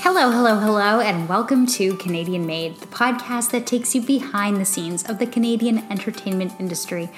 Hello, hello, hello, and welcome to Canadian Made, the podcast that takes you behind the scenes of the Canadian entertainment industry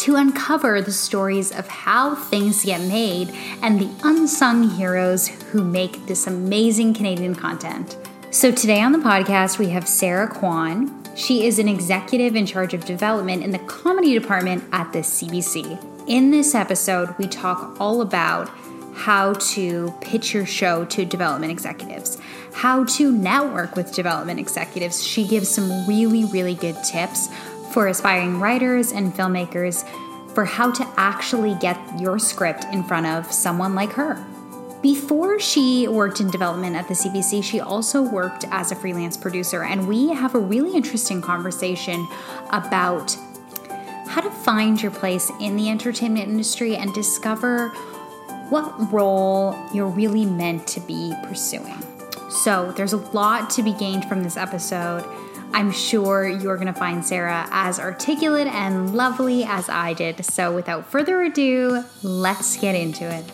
to uncover the stories of how things get made and the unsung heroes who make this amazing Canadian content. So, today on the podcast, we have Sarah Quan. She is an executive in charge of development in the comedy department at the CBC. In this episode, we talk all about how to pitch your show to development executives, how to network with development executives. She gives some really, really good tips for aspiring writers and filmmakers for how to actually get your script in front of someone like her. Before she worked in development at the CBC, she also worked as a freelance producer, and we have a really interesting conversation about how to find your place in the entertainment industry and discover what role you're really meant to be pursuing. So, there's a lot to be gained from this episode. I'm sure you're going to find Sarah as articulate and lovely as I did. So, without further ado, let's get into it.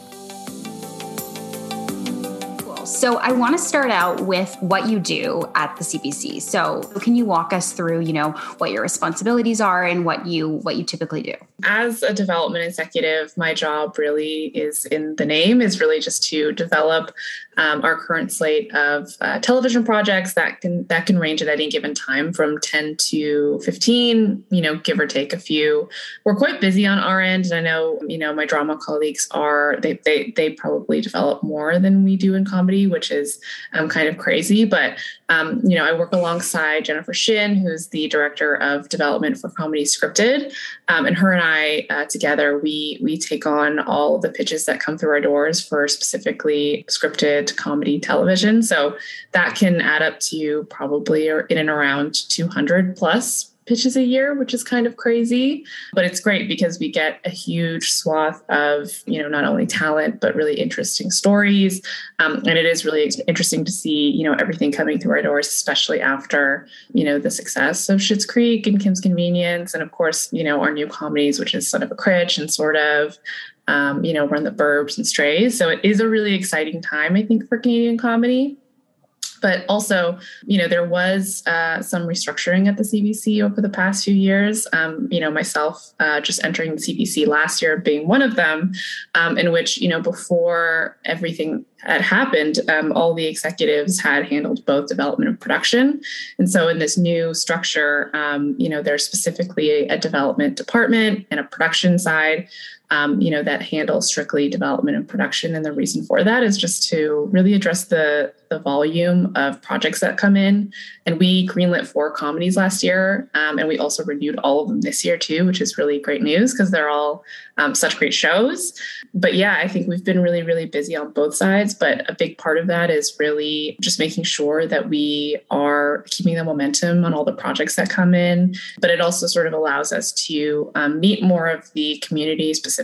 So I want to start out with what you do at the CBC. So can you walk us through, you know, what your responsibilities are and what you what you typically do? As a development executive, my job really is in the name is really just to develop um, our current slate of uh, television projects that can that can range at any given time from 10 to 15 you know give or take a few we're quite busy on our end and i know you know my drama colleagues are they they, they probably develop more than we do in comedy which is um, kind of crazy but um, you know i work alongside jennifer shin who's the director of development for comedy scripted um, and her and i uh, together we we take on all the pitches that come through our doors for specifically scripted comedy television. So that can add up to probably in and around 200 plus pitches a year, which is kind of crazy. But it's great because we get a huge swath of, you know, not only talent, but really interesting stories. Um, and it is really interesting to see, you know, everything coming through our doors, especially after, you know, the success of Schitt's Creek and Kim's Convenience. And of course, you know, our new comedies, which is Son of a Critch and sort of, um, you know, run the burbs and strays. So it is a really exciting time, I think, for Canadian comedy. But also, you know, there was uh, some restructuring at the CBC over the past few years. Um, you know, myself uh, just entering the CBC last year being one of them, um, in which, you know, before everything had happened, um, all the executives had handled both development and production. And so in this new structure, um, you know, there's specifically a, a development department and a production side um, you know, that handle strictly development and production. And the reason for that is just to really address the the volume of projects that come in. And we greenlit four comedies last year, um, and we also renewed all of them this year too, which is really great news because they're all um, such great shows. But yeah, I think we've been really, really busy on both sides. But a big part of that is really just making sure that we are keeping the momentum on all the projects that come in. But it also sort of allows us to um, meet more of the community, specifically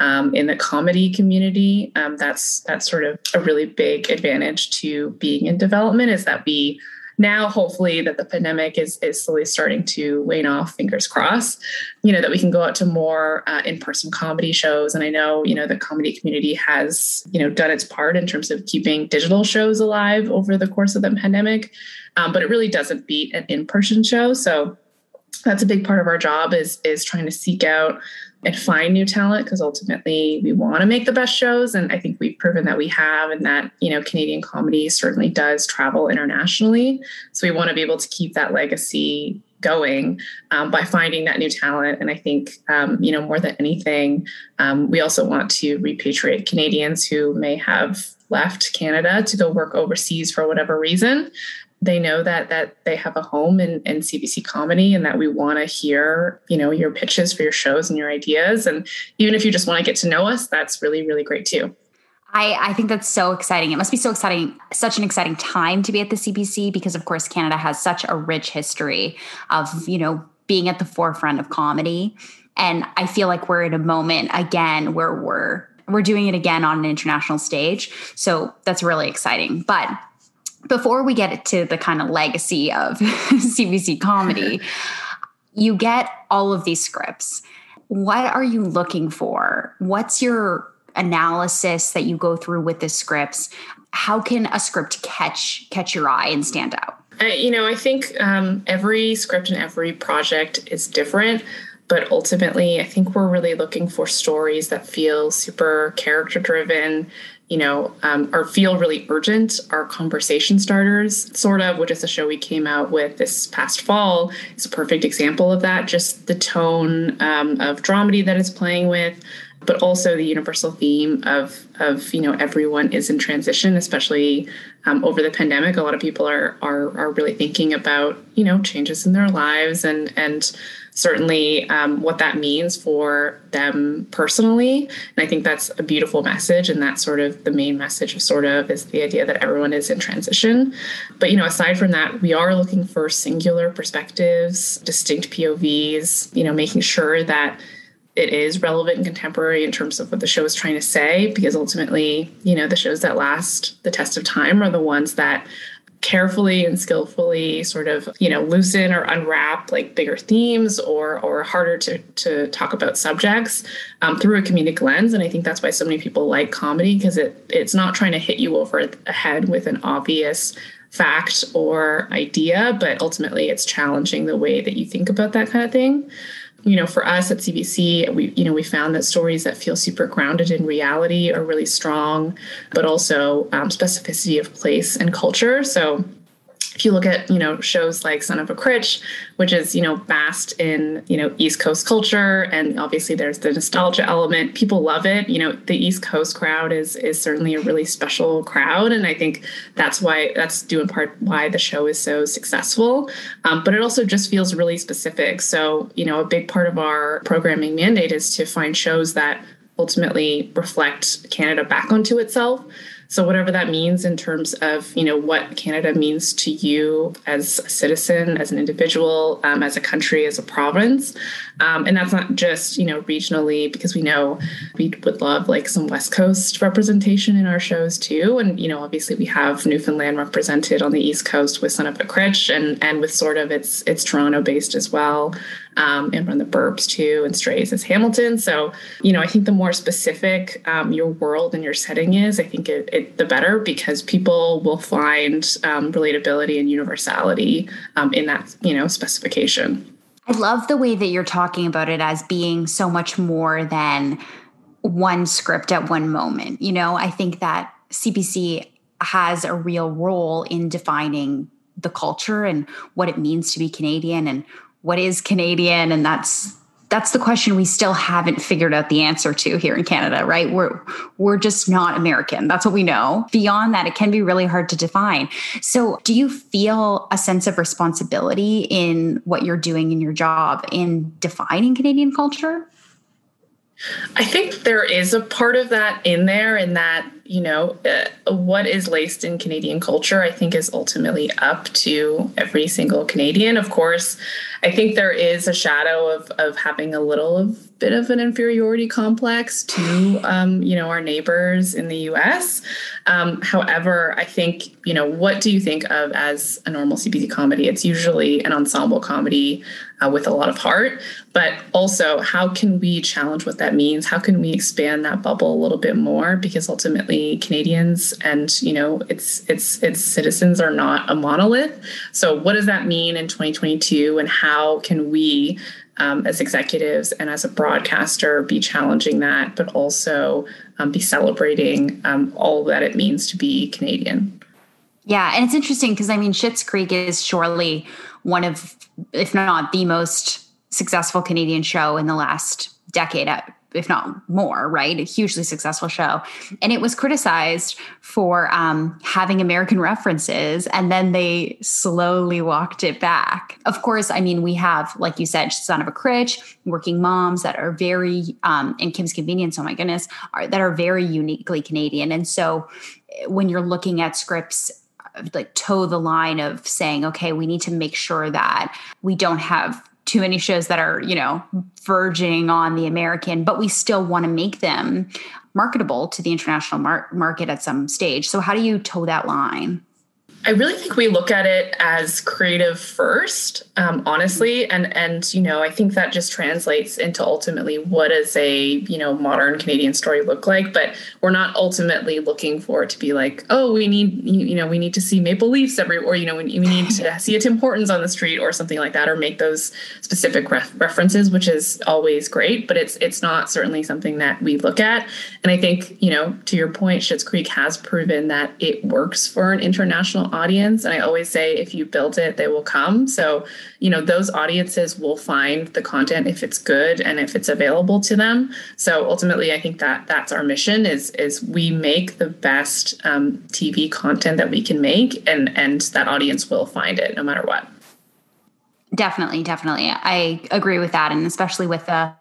um, in the comedy community. Um, that's that's sort of a really big advantage to being in development is that we now hopefully that the pandemic is is slowly starting to wane off fingers crossed you know that we can go out to more uh, in-person comedy shows and i know you know the comedy community has you know done its part in terms of keeping digital shows alive over the course of the pandemic um, but it really doesn't beat an in-person show so that's a big part of our job is is trying to seek out and find new talent because ultimately we want to make the best shows and i think we've proven that we have and that you know canadian comedy certainly does travel internationally. So we want to be able to keep that legacy going um, by finding that new talent and i think um, you know more than anything um, we also want to repatriate canadians who may have left canada to go work overseas for whatever reason they know that that they have a home in, in CBC comedy and that we want to hear, you know, your pitches for your shows and your ideas. And even if you just want to get to know us, that's really, really great too. I, I think that's so exciting. It must be so exciting, such an exciting time to be at the CBC because, of course, Canada has such a rich history of, you know, being at the forefront of comedy. And I feel like we're in a moment again where we're we're doing it again on an international stage. So that's really exciting. But before we get to the kind of legacy of CBC comedy, you get all of these scripts. What are you looking for? What's your analysis that you go through with the scripts? how can a script catch catch your eye and stand out? I, you know, I think um, every script and every project is different but ultimately i think we're really looking for stories that feel super character driven you know um, or feel really urgent are conversation starters sort of which is a show we came out with this past fall is a perfect example of that. Just the tone um, of dramedy that it's playing with but also the universal theme of of you know everyone is in transition especially um, over the pandemic. A lot of people are are are really thinking about you know changes in their lives and and certainly um, what that means for them personally. And I think that's a beautiful message. And that's sort of the main message of sort of is the idea that everyone is in transition. But, you know, aside from that, we are looking for singular perspectives, distinct POVs, you know, making sure that it is relevant and contemporary in terms of what the show is trying to say because ultimately you know the shows that last the test of time are the ones that carefully and skillfully sort of you know loosen or unwrap like bigger themes or or harder to to talk about subjects um, through a comedic lens. And i think that's why so many people like comedy because it it's not trying to hit you over the head with an obvious fact or idea but ultimately it's challenging the way that you think about that kind of thing you know for us at cbc we you know we found that stories that feel super grounded in reality are really strong but also um, specificity of place and culture. So if you look at you know shows like son of a critch which is you know based in you know east coast culture and obviously there's the nostalgia element people love it. You know the east coast crowd is is certainly a really special crowd and i think that's why that's due in part why the show is so successful. Um, but it also just feels really specific. So you know a big part of our programming mandate is to find shows that ultimately reflect canada back onto itself so whatever that means in terms of you know what Canada means to you as a citizen, as an individual, um, as a country, as a province, um, and that's not just you know regionally because we know we would love like some West Coast representation in our shows too, and you know obviously we have Newfoundland represented on the East Coast with Son of a Critch and and with sort of it's it's Toronto based as well um, and run the Burbs too, and Strays as Hamilton. So, you know, I think the more specific um, your world and your setting is, I think it, it, the better because people will find um, relatability and universality um, in that, you know, specification. I love the way that you're talking about it as being so much more than one script at one moment. You know, I think that CBC has a real role in defining the culture and what it means to be Canadian and what is Canadian? And that's that's the question we still haven't figured out the answer to here in Canada, right? We're we're just not American. That's what we know. Beyond that, it can be really hard to define. So, do you feel a sense of responsibility in what you're doing in your job in defining Canadian culture? I think there is a part of that in there, in that, you know, uh, what is laced in Canadian culture, I think is ultimately up to every single Canadian. Of course, I think there is a shadow of, of having a little of bit of an inferiority complex to, um, you know, our neighbors in the US. Um, however, I think, you know, what do you think of as a normal CBC comedy? It's usually an ensemble comedy uh, with a lot of heart, but also how can we challenge what that means? How can we expand that bubble a little bit more? Because ultimately, Canadians and you know its its its citizens are not a monolith. So, what does that mean in 2022, and how can we um, as executives and as a broadcaster be challenging that, but also um, be celebrating um, all that it means to be Canadian. Yeah, and it's interesting because I mean, Schitt's Creek is surely one of, if not the most successful Canadian show in the last decade, if not more, right? A hugely successful show. And it was criticized for um, having American references, and then they slowly walked it back. Of course, I mean, we have, like you said, Son of a Critch, Working Moms that are very, um, and Kim's Convenience, oh my goodness, are, that are very uniquely Canadian. And so when you're looking at scripts, like toe the line of saying, okay, we need to make sure that we don't have too many shows that are, you know, verging on the American, but we still want to make them marketable to the international mar- market at some stage. So, how do you toe that line? I really think we look at it as creative first, um, honestly, and and you know I think that just translates into ultimately what does a you know modern Canadian story look like. But we're not ultimately looking for it to be like, oh, we need you know we need to see maple leafs every, or you know we, we need to see a Tim Hortons on the street or something like that, or make those specific ref- references, which is always great. But it's it's not certainly something that we look at. And I think you know to your point, Schitt's Creek has proven that it works for an international audience. And I always say, if you build it, they will come. So, you know, those audiences will find the content if it's good and if it's available to them. So ultimately, I think that that's our mission is, is we make the best um, TV content that we can make and, and that audience will find it no matter what. Definitely, definitely. I agree with that. And especially with the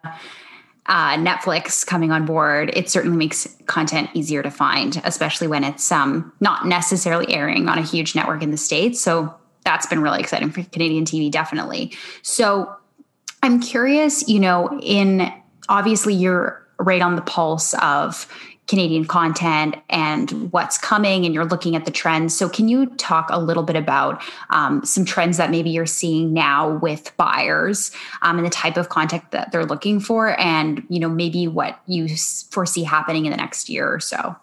uh, Netflix coming on board, it certainly makes content easier to find, especially when it's um, not necessarily airing on a huge network in the States. So that's been really exciting for Canadian TV, definitely. So I'm curious, you know, in obviously you're right on the pulse of Canadian content and what's coming, and you're looking at the trends. So, can you talk a little bit about um, some trends that maybe you're seeing now with buyers um, and the type of content that they're looking for, and you know maybe what you foresee happening in the next year or so?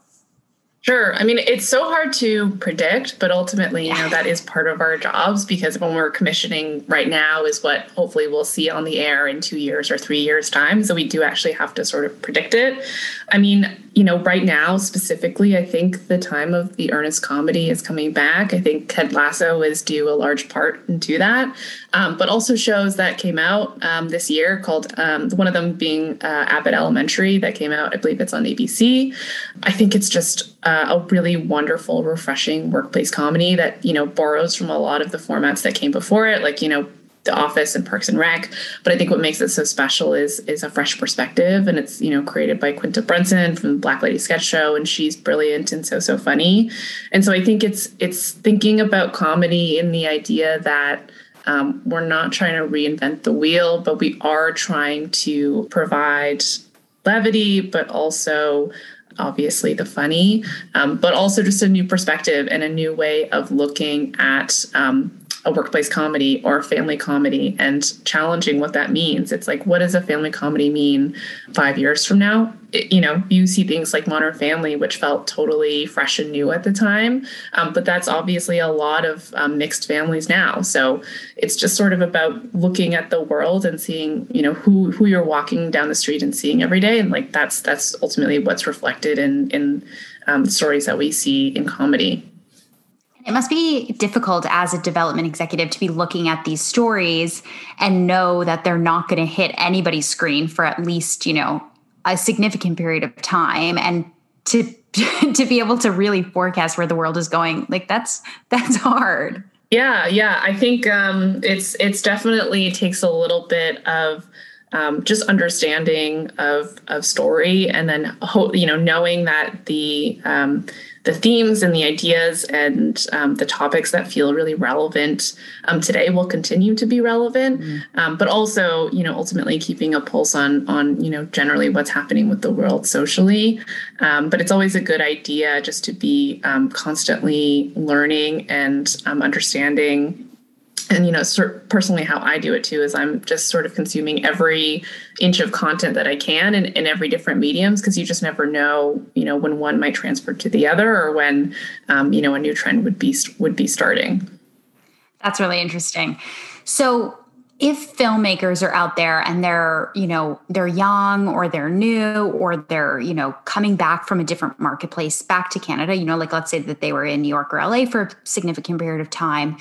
Sure. I mean, it's so hard to predict, but ultimately, you know, that is part of our jobs because when we're commissioning right now is what hopefully we'll see on the air in two years or three years' time. So we do actually have to sort of predict it. I mean, you know, right now specifically, I think the time of the earnest comedy is coming back. I think Ted Lasso is due a large part into that, um, but also shows that came out um, this year called um, one of them being uh, Abbott Elementary that came out. I believe it's on ABC. I think it's just uh, a really wonderful, refreshing workplace comedy that you know borrows from a lot of the formats that came before it, like you know the Office and Parks and Rec. But I think what makes it so special is is a fresh perspective, and it's you know created by Quinta Brunson from the Black Lady Sketch Show, and she's brilliant and so so funny. And so I think it's it's thinking about comedy in the idea that. Um, we're not trying to reinvent the wheel, but we are trying to provide levity, but also obviously the funny, um, but also just a new perspective and a new way of looking at um, a workplace comedy or a family comedy and challenging what that means. It's like, what does a family comedy mean five years from now? It, you know, you see things like Modern Family, which felt totally fresh and new at the time, um, but that's obviously a lot of um, mixed families now. So it's just sort of about looking at the world and seeing, you know, who who you're walking down the street and seeing every day, and like that's that's ultimately what's reflected in in um, stories that we see in comedy. It must be difficult as a development executive to be looking at these stories and know that they're not going to hit anybody's screen for at least, you know, a significant period of time and to to be able to really forecast where the world is going. Like that's that's hard. Yeah, yeah. I think um it's it's definitely takes a little bit of um, just understanding of of story and then you know knowing that the um, the themes and the ideas and um, the topics that feel really relevant um, today will continue to be relevant. Mm. Um, but also you know ultimately keeping a pulse on on you know generally what's happening with the world socially. Um, but it's always a good idea just to be um, constantly learning and um, understanding and you know sort personally how i do it too is i'm just sort of consuming every inch of content that i can in, in every different mediums because you just never know you know when one might transfer to the other or when um, you know a new trend would be would be starting. That's really interesting. So if filmmakers are out there and they're you know they're young or they're new or they're you know coming back from a different marketplace back to canada you know like let's say that they were in new york or la for a significant period of time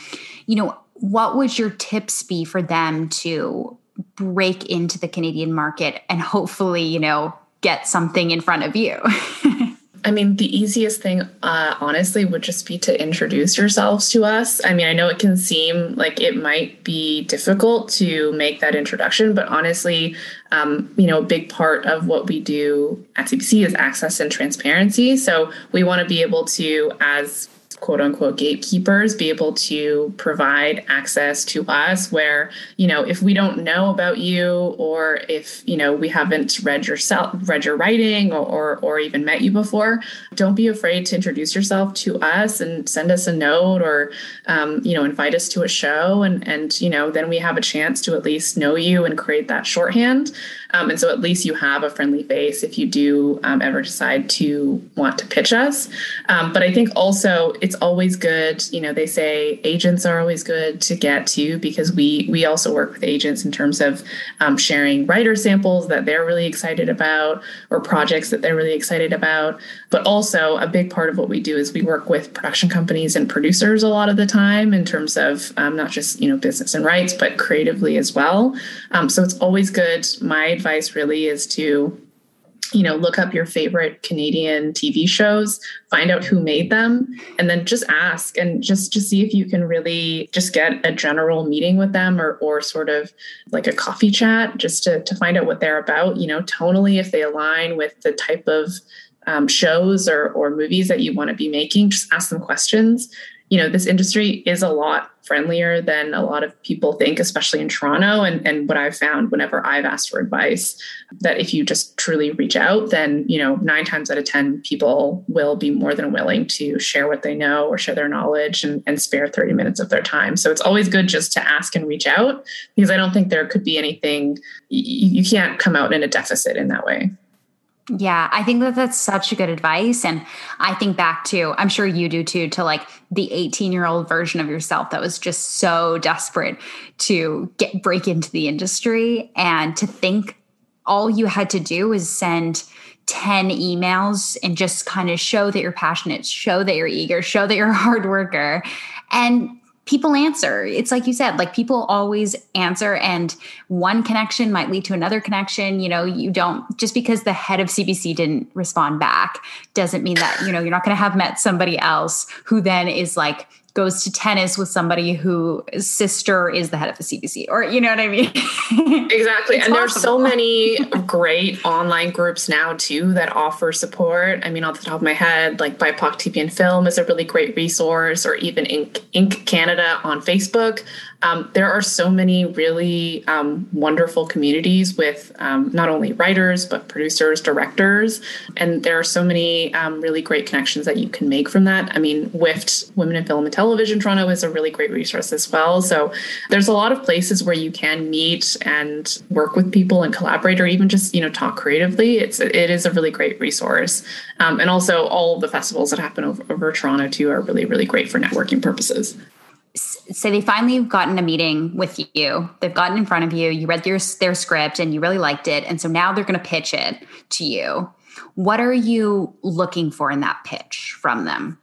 you know what would your tips be for them to break into the Canadian market and hopefully, you know, get something in front of you? I mean, the easiest thing, uh, honestly, would just be to introduce yourselves to us. I mean, I know it can seem like it might be difficult to make that introduction, but honestly, um, you know, a big part of what we do at CBC is access and transparency. So we want to be able to, as quote unquote gatekeepers be able to provide access to us where you know if we don't know about you or if you know we haven't read yourself read your writing or, or, or even met you before don't be afraid to introduce yourself to us and send us a note or um, you know invite us to a show and and you know then we have a chance to at least know you and create that shorthand um, and so at least you have a friendly face if you do um, ever decide to want to pitch us. Um, but I think also it's always good, you know, they say agents are always good to get to because we we also work with agents in terms of um, sharing writer samples that they're really excited about or projects that they're really excited about. But also a big part of what we do is we work with production companies and producers a lot of the time in terms of um, not just, you know, business and rights, but creatively as well. Um, so it's always good. My advice really is to you know look up your favorite canadian tv shows find out who made them and then just ask and just to see if you can really just get a general meeting with them or or sort of like a coffee chat just to to find out what they're about you know tonally if they align with the type of um, shows or or movies that you want to be making just ask them questions you know this industry is a lot friendlier than a lot of people think, especially in Toronto. And, and what I've found whenever I've asked for advice, that if you just truly reach out, then, you know, nine times out of 10, people will be more than willing to share what they know or share their knowledge and, and spare 30 minutes of their time. So it's always good just to ask and reach out because I don't think there could be anything, you, you can't come out in a deficit in that way. Yeah, I think that that's such a good advice. And I think back to, I'm sure you do too, to like the 18 year old version of yourself that was just so desperate to get break into the industry and to think all you had to do was send 10 emails and just kind of show that you're passionate, show that you're eager, show that you're a hard worker. And people answer. It's like you said, like people always answer, and one connection might lead to another connection. You know, you don't just because the head of CBC didn't respond back doesn't mean that, you know, you're not going to have met somebody else who then is like, goes to tennis with somebody whose sister is the head of the CBC, or you know what I mean? exactly. and there's so many great online groups now too that offer support. I mean, off the top of my head, like BIPOC TV and Film is a really great resource, or even Ink, Ink Canada on Facebook. Um, there are so many really um, wonderful communities with um, not only writers but producers, directors, and there are so many um, really great connections that you can make from that. I mean, WIFT Women in Film and Television Toronto is a really great resource as well. So there's a lot of places where you can meet and work with people and collaborate, or even just you know talk creatively. It's it is a really great resource, um, and also all the festivals that happen over, over Toronto too are really really great for networking purposes say they finally have gotten a meeting with you. They've gotten in front of you. You read their, their script and you really liked it. And so now they're going to pitch it to you. What are you looking for in that pitch from them?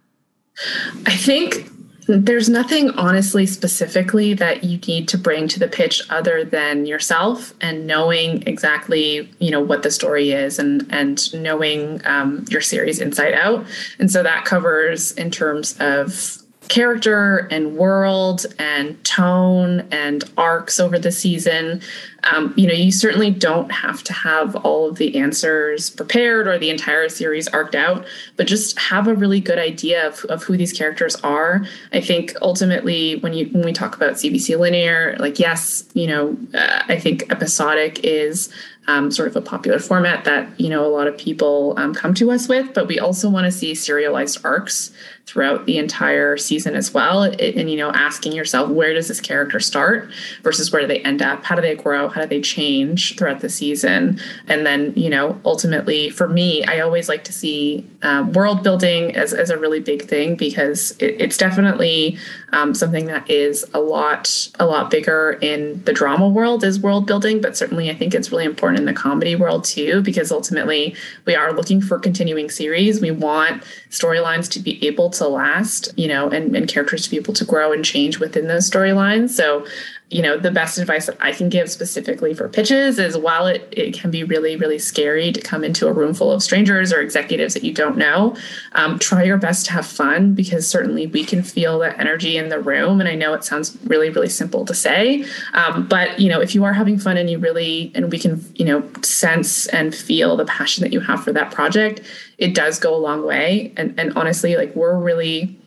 I think there's nothing honestly specifically that you need to bring to the pitch other than yourself and knowing exactly you know what the story is and and knowing um, your series inside out. And so that covers in terms of character and world and tone and arcs over the season. Um, you know, you certainly don't have to have all of the answers prepared or the entire series arced out, but just have a really good idea of, of who these characters are. I think ultimately, when you when we talk about CBC linear, like yes, you know, uh, I think episodic is um, sort of a popular format that you know a lot of people um, come to us with, but we also want to see serialized arcs throughout the entire season as well. And, and you know asking yourself where does this character start versus where do they end up? How do they grow? How do they change throughout the season? And then you know ultimately for me i always like to see um, world building as, as a really big thing because it, it's definitely um, something that is a lot a lot bigger in the drama world is world building but certainly i think it's really important in the comedy world too because ultimately we are looking for continuing series we want storylines to be able to last, you know, and, and characters to be able to grow and change within those storylines. So, you know, the best advice that I can give specifically for pitches is while it, it can be really, really scary to come into a room full of strangers or executives that you don't know, um, try your best to have fun because certainly we can feel that energy in the room. And I know it sounds really, really simple to say, um, but, you know, if you are having fun and you really, and we can, you know, sense and feel the passion that you have for that project, it does go a long way. And, and honestly, like we're really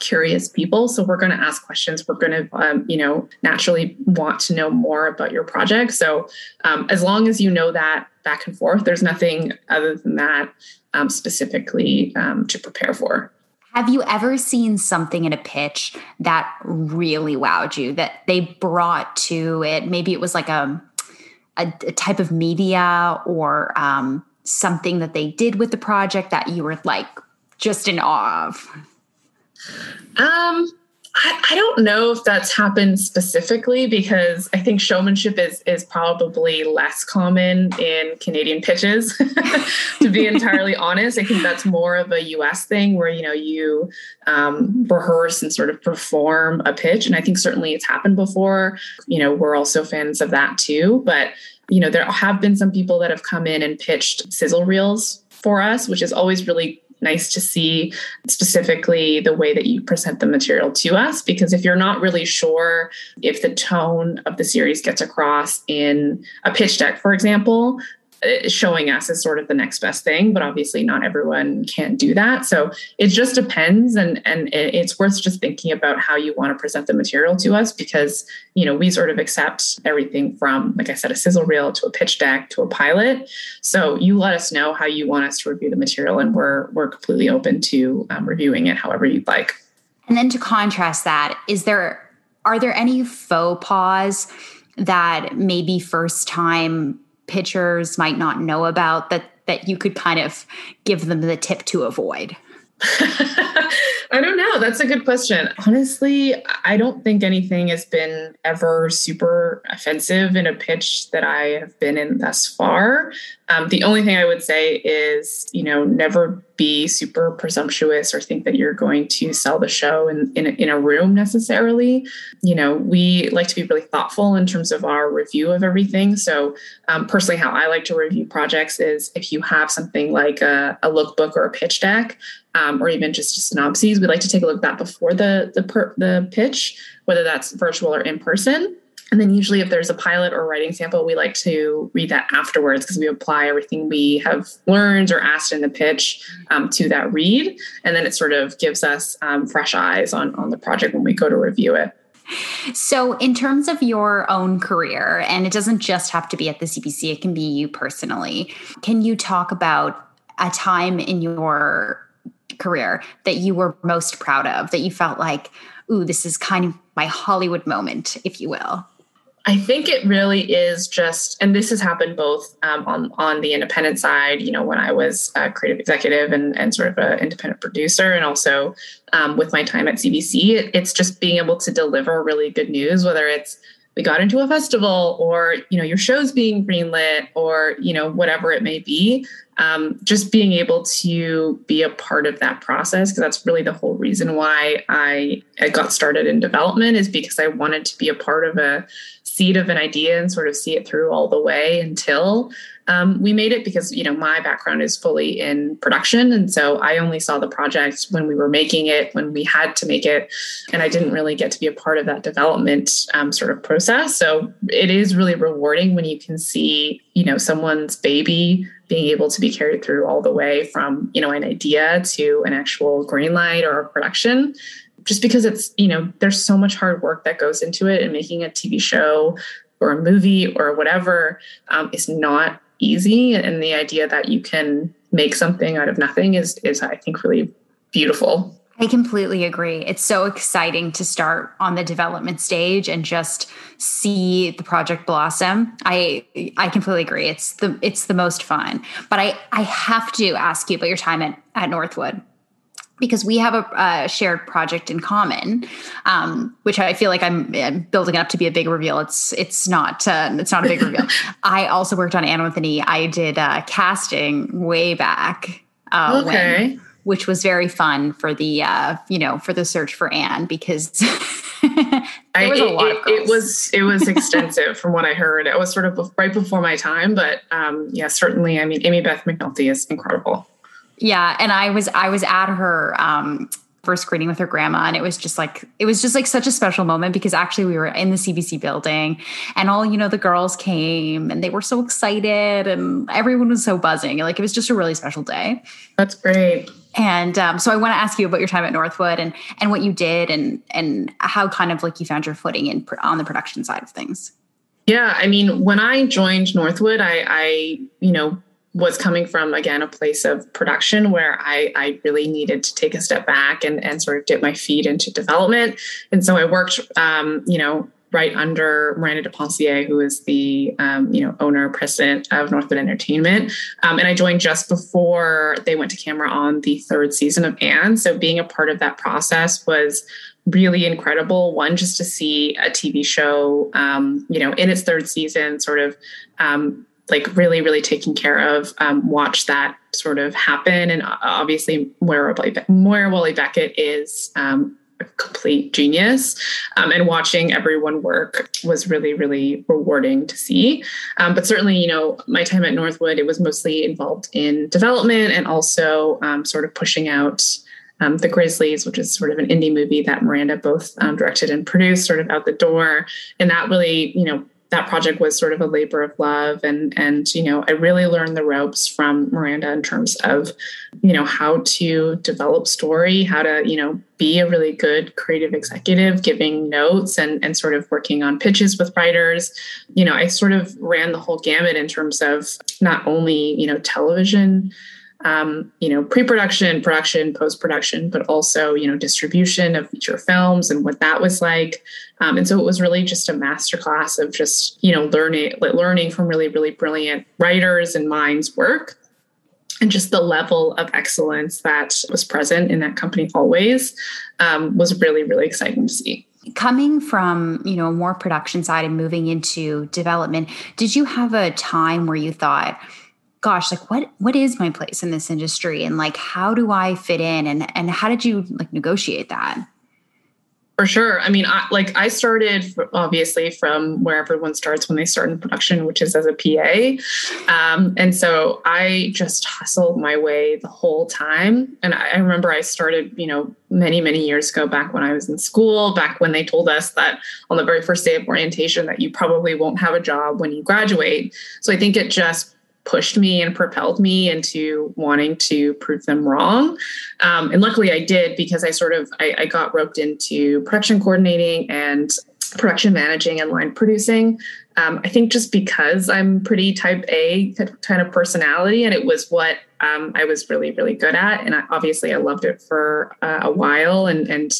curious people. So we're going to ask questions. We're going to, um, you know, naturally want to know more about your project. So um, as long as you know that back and forth, there's nothing other than that um, specifically um, to prepare for. Have you ever seen something in a pitch that really wowed you that they brought to it? Maybe it was like a, a, a type of media or um, something that they did with the project that you were like just in awe of? Um, I, I, don't know if that's happened specifically because I think showmanship is is probably less common in Canadian pitches. to be entirely honest, I think that's more of a U.S. thing where you know you um, rehearse and sort of perform a pitch, and I think certainly it's happened before. You know, we're also fans of that too, but you know there have been some people that have come in and pitched sizzle reels for us, which is always really nice to see specifically the way that you present the material to us. Because if you're not really sure if the tone of the series gets across in a pitch deck, for example, showing us as sort of the next best thing but obviously not everyone can do that. So it just depends and and it's worth just thinking about how you want to present the material to us because you know we sort of accept everything from like i said a sizzle reel to a pitch deck to a pilot. So you let us know how you want us to review the material and we're we're completely open to um, reviewing it however you'd like. And then to contrast that is there are there any faux pas that maybe first time pitchers might not know about that that you could kind of give them the tip to avoid? I don't know. That's a good question. Honestly, I don't think anything has been ever super offensive in a pitch that I have been in thus far. Um, the only thing I would say is, you know, never be super presumptuous or think that you're going to sell the show in, in, in a room necessarily. You know, we like to be really thoughtful in terms of our review of everything. So, um, personally, how I like to review projects is if you have something like a, a lookbook or a pitch deck, um, or even just a synopses, we like to take a look at that before the the, per, the pitch, whether that's virtual or in person. And then usually if there's a pilot or writing sample, we like to read that afterwards because we apply everything we have learned or asked in the pitch um, to that read. And then it sort of gives us um, fresh eyes on, on the project when we go to review it. So, in terms of your own career, and it doesn't just have to be at the CBC, it can be you personally, can you talk about a time in your career that you were most proud of, that you felt like, ooh, this is kind of my Hollywood moment, if you will? I think it really is just, and this has happened both um, on on the independent side. You know, when I was a creative executive and and sort of an independent producer, and also um, with my time at CBC, it, it's just being able to deliver really good news, whether it's we got into a festival or you know your show's being greenlit or you know whatever it may be um, just being able to be a part of that process because that's really the whole reason why I, I got started in development is because I wanted to be a part of a seed of an idea and sort of see it through all the way until um, we made it because you know my background is fully in production. And so i only saw the project when we were making it when we had to make it and i didn't really get to be a part of that development um, sort of process. So it is really rewarding when you can see you know someone's baby being able to be carried through all the way from you know an idea to an actual green light or a production just because it's you know there's so much hard work that goes into it and making a tv show or a movie or whatever um, is not easy and the idea that you can make something out of nothing is is i think really beautiful I completely agree. It's so exciting to start on the development stage and just see the project blossom. I I completely agree. It's the it's the most fun. But I I have to ask you about your time at, at Northwood because we have a, shared project in common, um, which I feel like I'm, building up to be a big reveal. It's it's not uh, it's not a big reveal. I also worked on Anne with an E. I did uh, casting way back. Uh, okay. When, which was very fun for the uh, you know for the search for Anne because there was a lot it. It was it was extensive from what I heard. It was sort of right before my time, but um, yeah, certainly. I mean, Amybeth McNulty is incredible. Yeah, and I was I was at her um, first screening with her grandma and it was just like it was just like such a special moment because actually we were in the CBC building and all you know the girls came and they were so excited and everyone was so buzzing. Like it was just a really special day. That's great. And um, so I want to ask you about your time at Northwood and and what you did and and how kind of like you found your footing in on the production side of things. Yeah, I mean, when I joined Northwood, I, I you know was coming from again a place of production where I, I really needed to take a step back and, and sort of dip my feet into development. And so I worked, um, you know, right under Miranda de Pencier, who is the um, you know owner president of Northwood Entertainment, um, and I joined just before they went to camera on the third season of Anne. So being a part of that process was really incredible. One, just to see a TV show, um, you know, in its third season, sort of um, like really, really taking care of, um, watch that sort of happen. And uh, obviously, Moira Walley-Beckett is um, a complete genius. Um, and watching everyone work was really, really rewarding to see. Um, but certainly, you know, my time at Northwood, it was mostly involved in development and also um, sort of pushing out. Um, the Grizzlies, which is sort of an indie movie that Miranda both um, directed and produced, sort of out the door, and that really, you know, that project was sort of a labor of love. And and you know i really learned the ropes from miranda in terms of you know how to develop story how to you know be a really good creative executive giving notes and and sort of working on pitches with writers. You know i sort of ran the whole gamut in terms of not only you know television um, you know, pre-production, production, post-production, but also, you know, distribution of feature films and what that was like. Um, and so it was really just a masterclass of just, you know, learning, learning from really, really brilliant writers and minds work. And just the level of excellence that was present in that company always um, was really, really exciting to see coming from you know more production side and moving into development did you have a time where you thought gosh like what what is my place in this industry? And like how do i fit in? And and how did you like negotiate that? For sure. I mean I, like i started obviously from where everyone starts when they start in production which is as a pa um, and so i just hustled my way the whole time. And I, I remember i started you know many many years ago back when i was in school back when they told us that on the very first day of orientation that you probably won't have a job when you graduate. So i think it just pushed me and propelled me into wanting to prove them wrong. Um, and luckily I did because I sort of I, I got roped into production coordinating and production managing and line producing. Um, I think just because I'm pretty type A kind of personality, and it was what um, I was really, really good at. And I, obviously, I loved it for uh, a while. And, and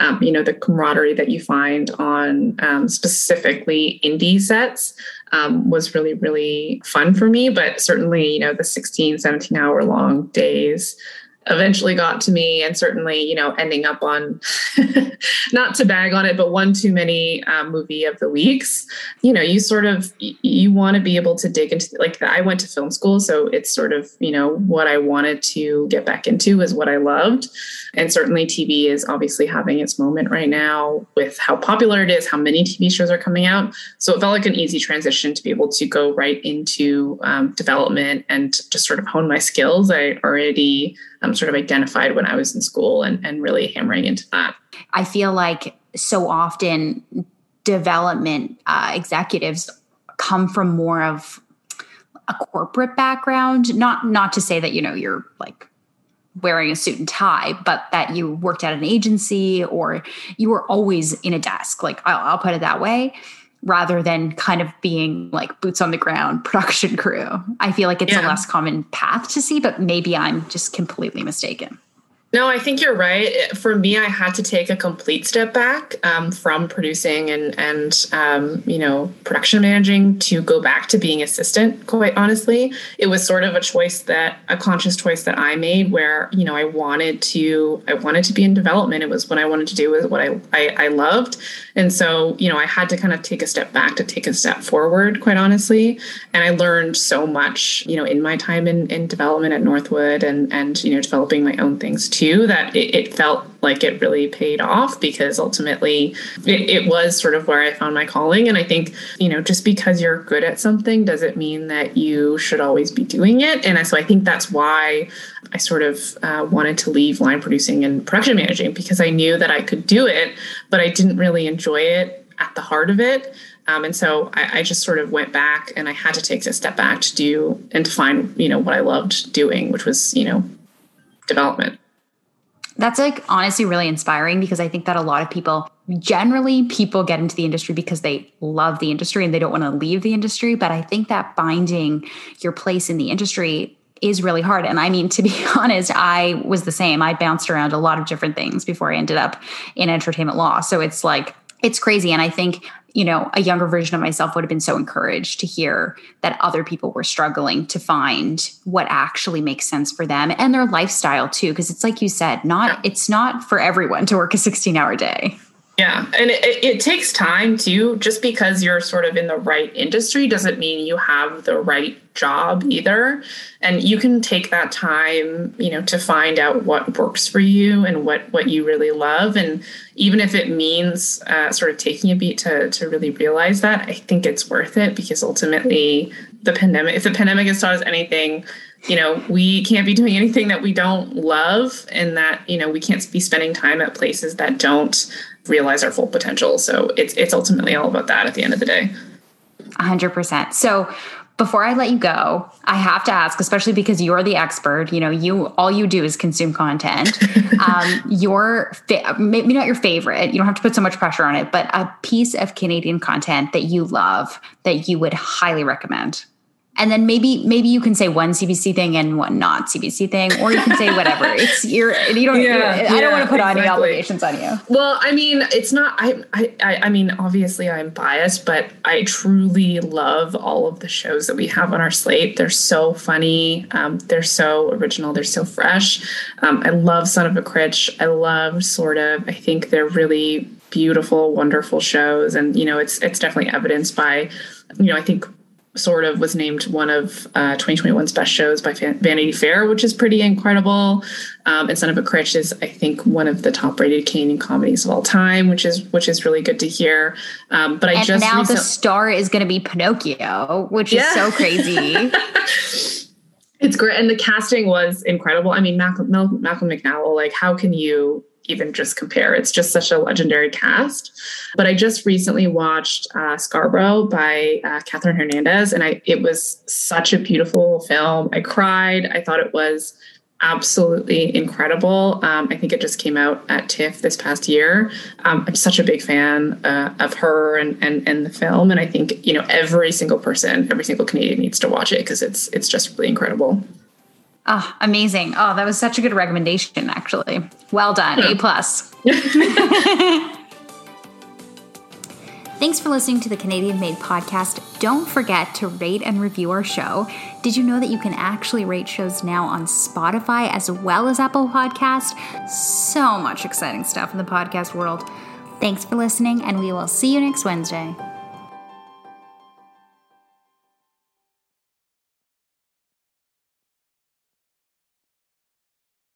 um, you know, the camaraderie that you find on um, specifically indie sets um, was really, really fun for me. But certainly, you know, the 16, 17 hour long days eventually got to me and certainly you know ending up on not to bag on it but one too many um, movie of the weeks. You know you sort of you want to be able to dig into like i went to film school so it's sort of you know what i wanted to get back into is what i loved. And certainly tv is obviously having its moment right now with how popular it is how many tv shows are coming out. So it felt like an easy transition to be able to go right into um, development and just sort of hone my skills. I already um, sort of identified when I was in school and, and really hammering into that. I feel like so often development uh, executives come from more of a corporate background. Not not to say that you know you're like wearing a suit and tie but that you worked at an agency or you were always in a desk. Like I'll, I'll put it that way rather than kind of being like boots on the ground production crew. I feel like it's yeah. a less common path to see, but maybe I'm just completely mistaken. No, I think you're right. For me, I had to take a complete step back um, from producing and and um, you know production managing to go back to being assistant. Quite honestly, it was sort of a choice that a conscious choice that I made, where you know I wanted to I wanted to be in development. It was what I wanted to do. Was what I, I I loved, and so you know I had to kind of take a step back to take a step forward. Quite honestly, and I learned so much you know in my time in in development at Northwood and and you know developing my own things too too that it, it, felt like it really paid off because ultimately it, it, was sort of where I found my calling. And I think, you know, just because you're good at something doesn't mean that you should always be doing it. And so I think that's why I sort of uh, wanted to leave line producing and production managing because I knew that I could do it, but I didn't really enjoy it at the heart of it. Um, and so I, I, just sort of went back and I had to take a step back to do and to find, you know, what I loved doing, which was, you know, development. That's like honestly really inspiring because I think that a lot of people generally people get into the industry because they love the industry and they don't want to leave the industry. But I think that finding your place in the industry is really hard. And I mean, to be honest, I was the same. I bounced around a lot of different things before I ended up in entertainment law. So it's like, it's crazy. And I think you know, a younger version of myself would have been so encouraged to hear that other people were struggling to find what actually makes sense for them and their lifestyle too. Because it's like you said, not it's not for everyone to work a 16 hour day. Yeah. And it, it, takes time too. Just because you're sort of in the right industry doesn't mean you have the right job either. And you can take that time, you know, to find out what works for you and what, what you really love. And even if it means uh, sort of taking a beat to, to really realize that, I think it's worth it because ultimately the pandemic, if the pandemic has taught us anything, you know, we can't be doing anything that we don't love and that, you know, we can't be spending time at places that don't realize our full potential. So it's it's ultimately all about that at the end of the day. 100%. So before I let you go, I have to ask, especially because you're the expert. You know, you all you do is consume content. um, your fa- maybe not your favorite. You don't have to put so much pressure on it, but a piece of Canadian content that you love that you would highly recommend and then maybe maybe you can say one CBC thing and one not CBC thing, or you can say whatever. it's you're you don't. Yeah, I don't want to put exactly. any obligations on you. Well, I mean, it's not. I, I I mean, obviously, I'm biased, but I truly love all of the shows that we have on our slate. They're so funny. Um, they're so original. They're so fresh. Um, I love Son of a Critch. I love Sort of. I think they're really beautiful, wonderful shows, and you know, it's it's definitely evidenced by you know, I think sort of was named one of uh, 2021's best shows by Vanity Fair, which is pretty incredible. Um, and Son of a Critch is, I think, one of the top-rated Canadian comedies of all time, which is which is really good to hear. Um, but I and just now the star is going to be Pinocchio, which yeah. is so crazy. it's great, and the casting was incredible. I mean, Malcolm, Malcolm McDowell, like, how can you even just compare. It's just such a legendary cast. But I just recently watched uh, Scarborough by uh, Catherine Hernandez, and I it was such a beautiful film. I cried. I thought it was absolutely incredible. Um, I think it just came out at TIFF this past year. Um, I'm such a big fan uh, of her and, and and the film, and I think you know every single person, every single Canadian needs to watch it because it's it's just really incredible. Oh, amazing. Oh, that was such a good recommendation, actually. Well done. A plus. Thanks for listening to the Canadian Made podcast. Don't forget to rate and review our show. Did you know that you can actually rate shows now on Spotify as well as Apple Podcast? So much exciting stuff in the podcast world. Thanks for listening, and we will see you next Wednesday.